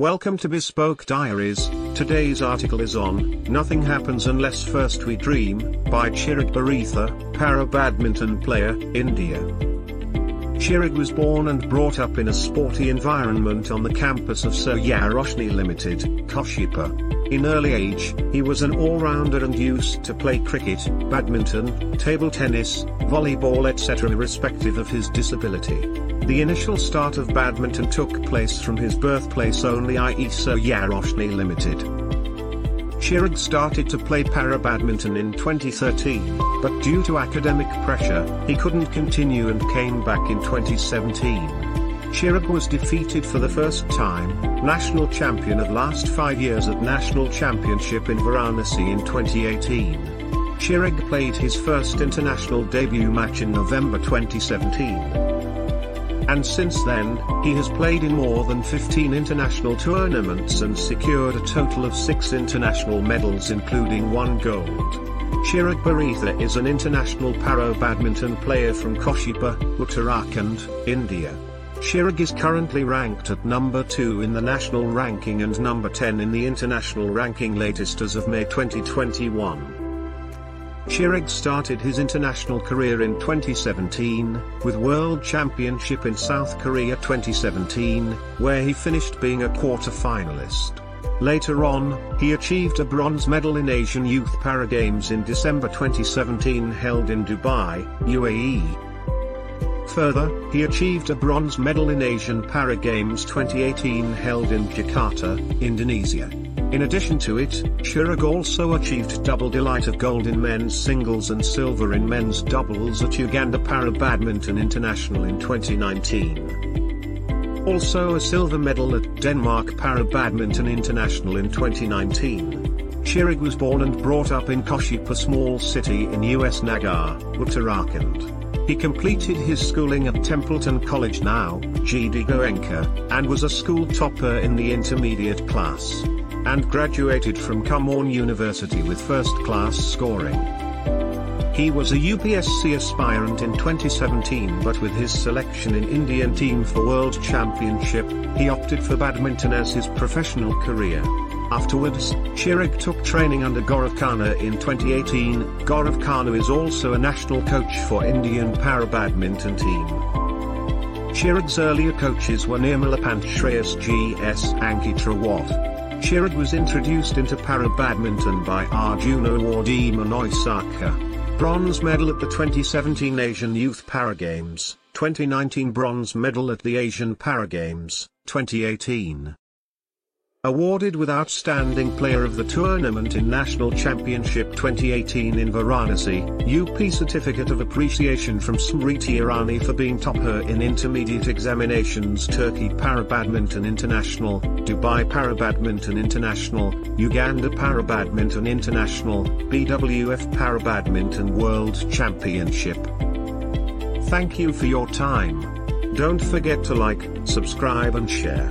Welcome to Bespoke Diaries. Today's article is on Nothing Happens Unless First We Dream by Chirag Baretha, para badminton player, India. Chirag was born and brought up in a sporty environment on the campus of Surya Roshni Limited, Kashipur. In early age, he was an all-rounder and used to play cricket, badminton, table tennis, volleyball etc. irrespective of his disability. The initial start of badminton took place from his birthplace only i.e. Surya Roshni Limited. Chirag started to play para badminton in 2013, but due to academic pressure, he couldn't continue and came back in 2017. Chirag was defeated for the first time, national champion of last five years at National Championship in Varanasi in 2018. Chirag played his first international debut match in November 2017 and since then, he has played in more than 15 international tournaments and secured a total of 6 international medals including 1 gold. Chirag Baretha is an international para badminton player from Kashipur, Uttarakhand, India. Chirag is currently ranked at number 2 in the national ranking and number 10 in the international ranking latest as of May 2021. Chirag started his international career in 2017, with World Championship in South Korea 2017, where he finished being a quarter-finalist. Later on, he achieved a bronze medal in Asian Youth Para Games in December 2017 held in Dubai, UAE. Further, he achieved a bronze medal in Asian Para Games 2018 held in Jakarta, Indonesia. In addition to it, Chirag also achieved double delight of gold in men's singles and silver in men's doubles at Uganda Para Badminton International in 2019. Also a silver medal at Denmark Para Badminton International in 2019. Chirag was born and brought up in Kashipur a small city in US Nagar, Uttarakhand. He completed his schooling at Templeton College now, GD Goenka, and was a school topper in the intermediate class and graduated from Kumaun University with first-class scoring. He was a UPSC aspirant in 2017 but with his selection in Indian team for World Championship, he opted for badminton as his professional career. Afterwards, Chirag took training under Gaurav Khanna in 2018. Gaurav Khanna is also a national coach for Indian para badminton team. Chirag's earlier coaches were Nirmala Pant Shreyas G.S. Ankit Rawat. Chirag was introduced into para badminton by Arjuna awardee Manoj Sarkar. Bronze medal at the 2017 Asian Youth Para Games, 2019 bronze medal at the Asian Para Games, 2018. Awarded with Outstanding Player of the Tournament in National Championship 2018 in Varanasi, UP Certificate of Appreciation from Smriti Irani for being topper in Intermediate Examinations Turkey Para Badminton International, Dubai Para Badminton International, Uganda Para Badminton International, BWF Para Badminton World Championship. Thank you for your time. Don't forget to like, subscribe and share.